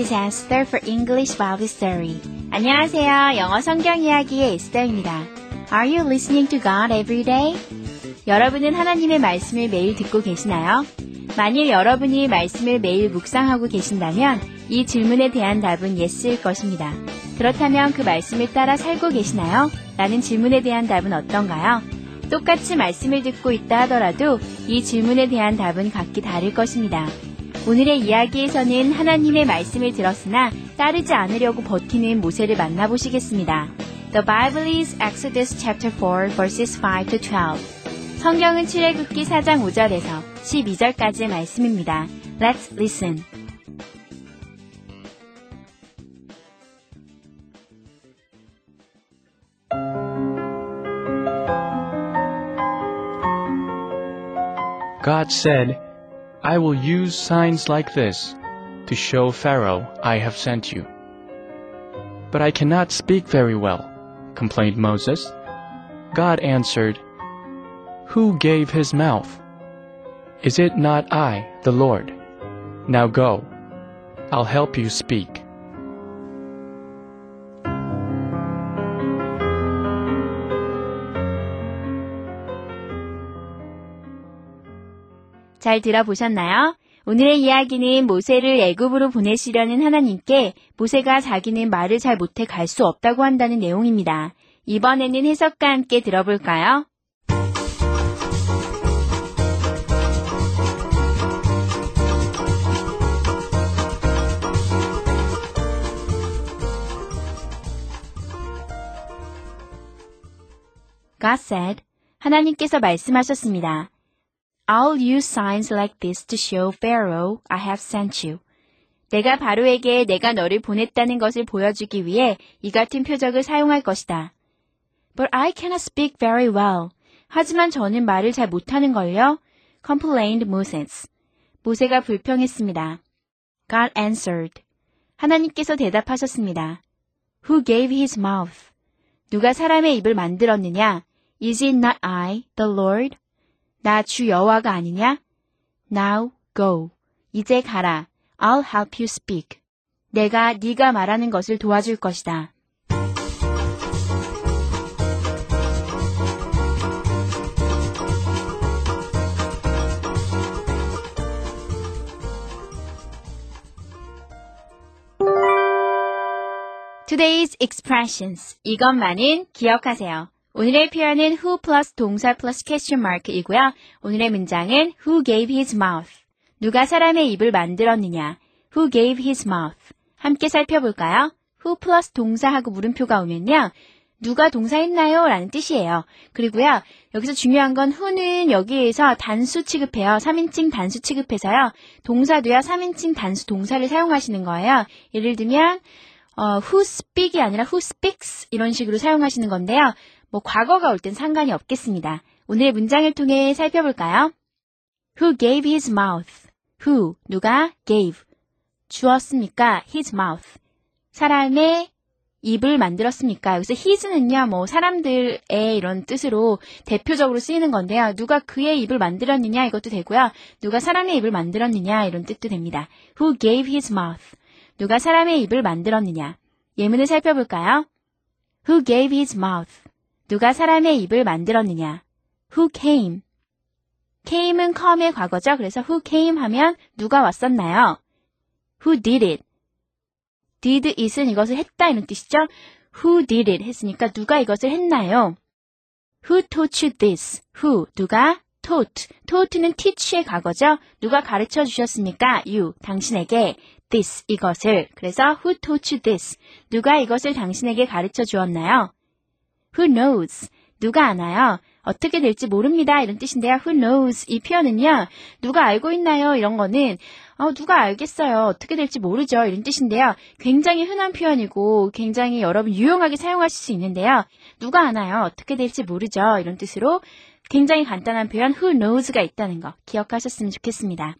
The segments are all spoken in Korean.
Is Esther for English Bible Story. 안녕하세요. 영어 성경 이야기의 에스더입니다. Are you listening to God every day? 여러분은 하나님의 말씀을 매일 듣고 계시나요? 만일 여러분이 말씀을 매일 묵상하고 계신다면 이 질문에 대한 답은 yes일 것입니다. 그렇다면 그 말씀을 따라 살고 계시나요? 라는 질문에 대한 답은 어떤가요? 똑같이 말씀을 듣고 있다 하더라도 이 질문에 대한 답은 각기 다를 것입니다. 오늘의 이야기에서는 하나님의 말씀을 들었으나 따르지 않으려고 버티는 모세를 만나보시겠습니다. The Bible is Exodus chapter 4 verses 5 to 12. 성경은 출애굽기 4장 5절에서 12절까지의 말씀입니다. Let's listen. I will use signs like this to show Pharaoh I have sent you. But I cannot speak very well, complained Moses. God answered, Who gave his mouth? Is it not I, the Lord? Now go. I'll help you speak. 잘 들어보셨나요? 오늘의 이야기는 모세를 애굽으로 보내시려는 하나님께 모세가 자기는 말을 잘 못해 갈 수 없다고 한다는 내용입니다. 이번에는 해석과 함께 들어볼까요? God said, 하나님께서 말씀하셨습니다. I'll use signs like this to show Pharaoh I have sent you. 내가 바로에게 내가 너를 보냈다는 것을 보여주기 위해 이 같은 표적을 사용할 것이다. But I cannot speak very well. 하지만 저는 말을 잘 못하는 걸요. complained Moses. 모세가 불평했습니다. God answered. 하나님께서 대답하셨습니다. Who gave his mouth? 누가 사람의 입을 만들었느냐? Is it not I, the Lord? 나 주 여호와가 아니냐? Now go. 이제 가라. I'll help you speak. 내가 네가 말하는 것을 도와줄 것이다. Today's expressions. 이것만은 기억하세요. 오늘의 표현은 who plus 동사 plus question mark이고요. 오늘의 문장은 who gave his mouth. 누가 사람의 입을 만들었느냐. who gave his mouth. 함께 살펴볼까요? who plus 동사하고 물음표가 오면요. 누가 동사했나요? 라는 뜻이에요. 그리고요, 여기서 중요한 건 who는 여기에서 단수 취급해요. 3인칭 단수 취급해서요. 동사도요, 3인칭 단수 동사를 사용하시는 거예요. 예를 들면, 어, who speak이 아니라 who speaks 이런 식으로 사용하시는 건데요. 뭐 과거가 올 땐 상관이 없겠습니다. 오늘의 문장을 통해 살펴볼까요? Who gave his mouth? Who 누가 gave 주었습니까? His mouth 사람의 입을 만들었습니까? 여기서 his는요, 뭐 사람들의 이런 뜻으로 대표적으로 쓰이는 건데요. 누가 그의 입을 만들었느냐 이것도 되고요. 누가 사람의 입을 만들었느냐 이런 뜻도 됩니다. Who gave his mouth? 누가 사람의 입을 만들었느냐? 예문을 살펴볼까요? Who gave his mouth? 누가 사람의 입을 만들었느냐? Who came? came은 come의 과거죠. 그래서 who came 하면 누가 왔었나요? Who did it? did it은 이것을 했다 이런 뜻이죠. Who did it 했으니까 누가 이것을 했나요? Who taught you this? Who 누가 taught taught는 teach의 과거죠. 누가 가르쳐 주셨습니까? You 당신에게 this 이것을 그래서 who taught you this? 누가 이것을 당신에게 가르쳐 주었나요? Who knows? 누가 아나요? 어떻게 될지 모릅니다. 이런 뜻인데요. Who knows? 이 표현은요. 누가 알고 있나요? 이런 거는 어, 누가 알겠어요. 어떻게 될지 모르죠. 이런 뜻인데요. 굉장히 흔한 표현이고 굉장히 여러분 유용하게 사용하실 수 있는데요. 누가 아나요? 어떻게 될지 모르죠. 이런 뜻으로 굉장히 간단한 표현 who knows가 있다는 거 기억하셨으면 좋겠습니다.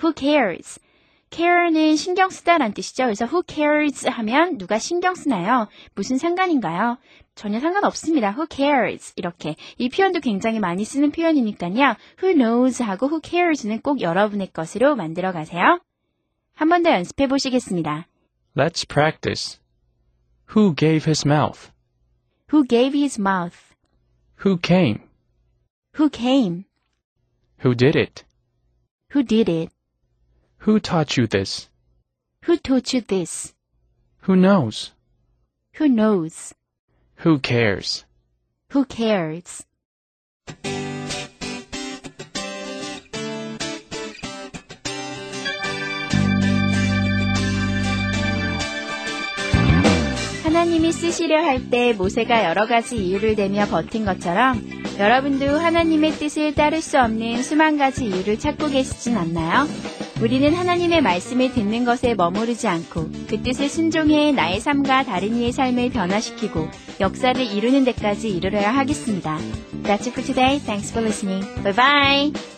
Who cares? Care는 신경 쓰다란 뜻이죠. 그래서 who cares 하면 누가 신경 쓰나요? 무슨 상관인가요? 전혀 상관없습니다. who cares 이렇게 이 표현도 굉장히 많이 쓰는 표현이니까요. who knows 하고 who cares는 꼭 여러분의 것으로 만들어 가세요. 한 번 더 연습해 보시겠습니다. Let's practice. Who gave his mouth? who gave his mouth? Who came? who came? Who did it? who did it? Who taught you this? who taught you this? Who knows? who knows? Who cares? who cares? 하나님이 쓰시려 할 때 모세가 여러 가지 이유를 대며 버틴 것처럼 여러분도 하나님의 뜻을 따를 수 없는 수만 가지 이유를 찾고 계시진 않나요? 우리는 하나님의 말씀을 듣는 것에 머무르지 않고 그 뜻에 순종해 나의 삶과 다른 이의 삶을 변화시키고 역사를 이루는 데까지 이르러야 하겠습니다. That's it for today. Thanks for listening. Bye bye.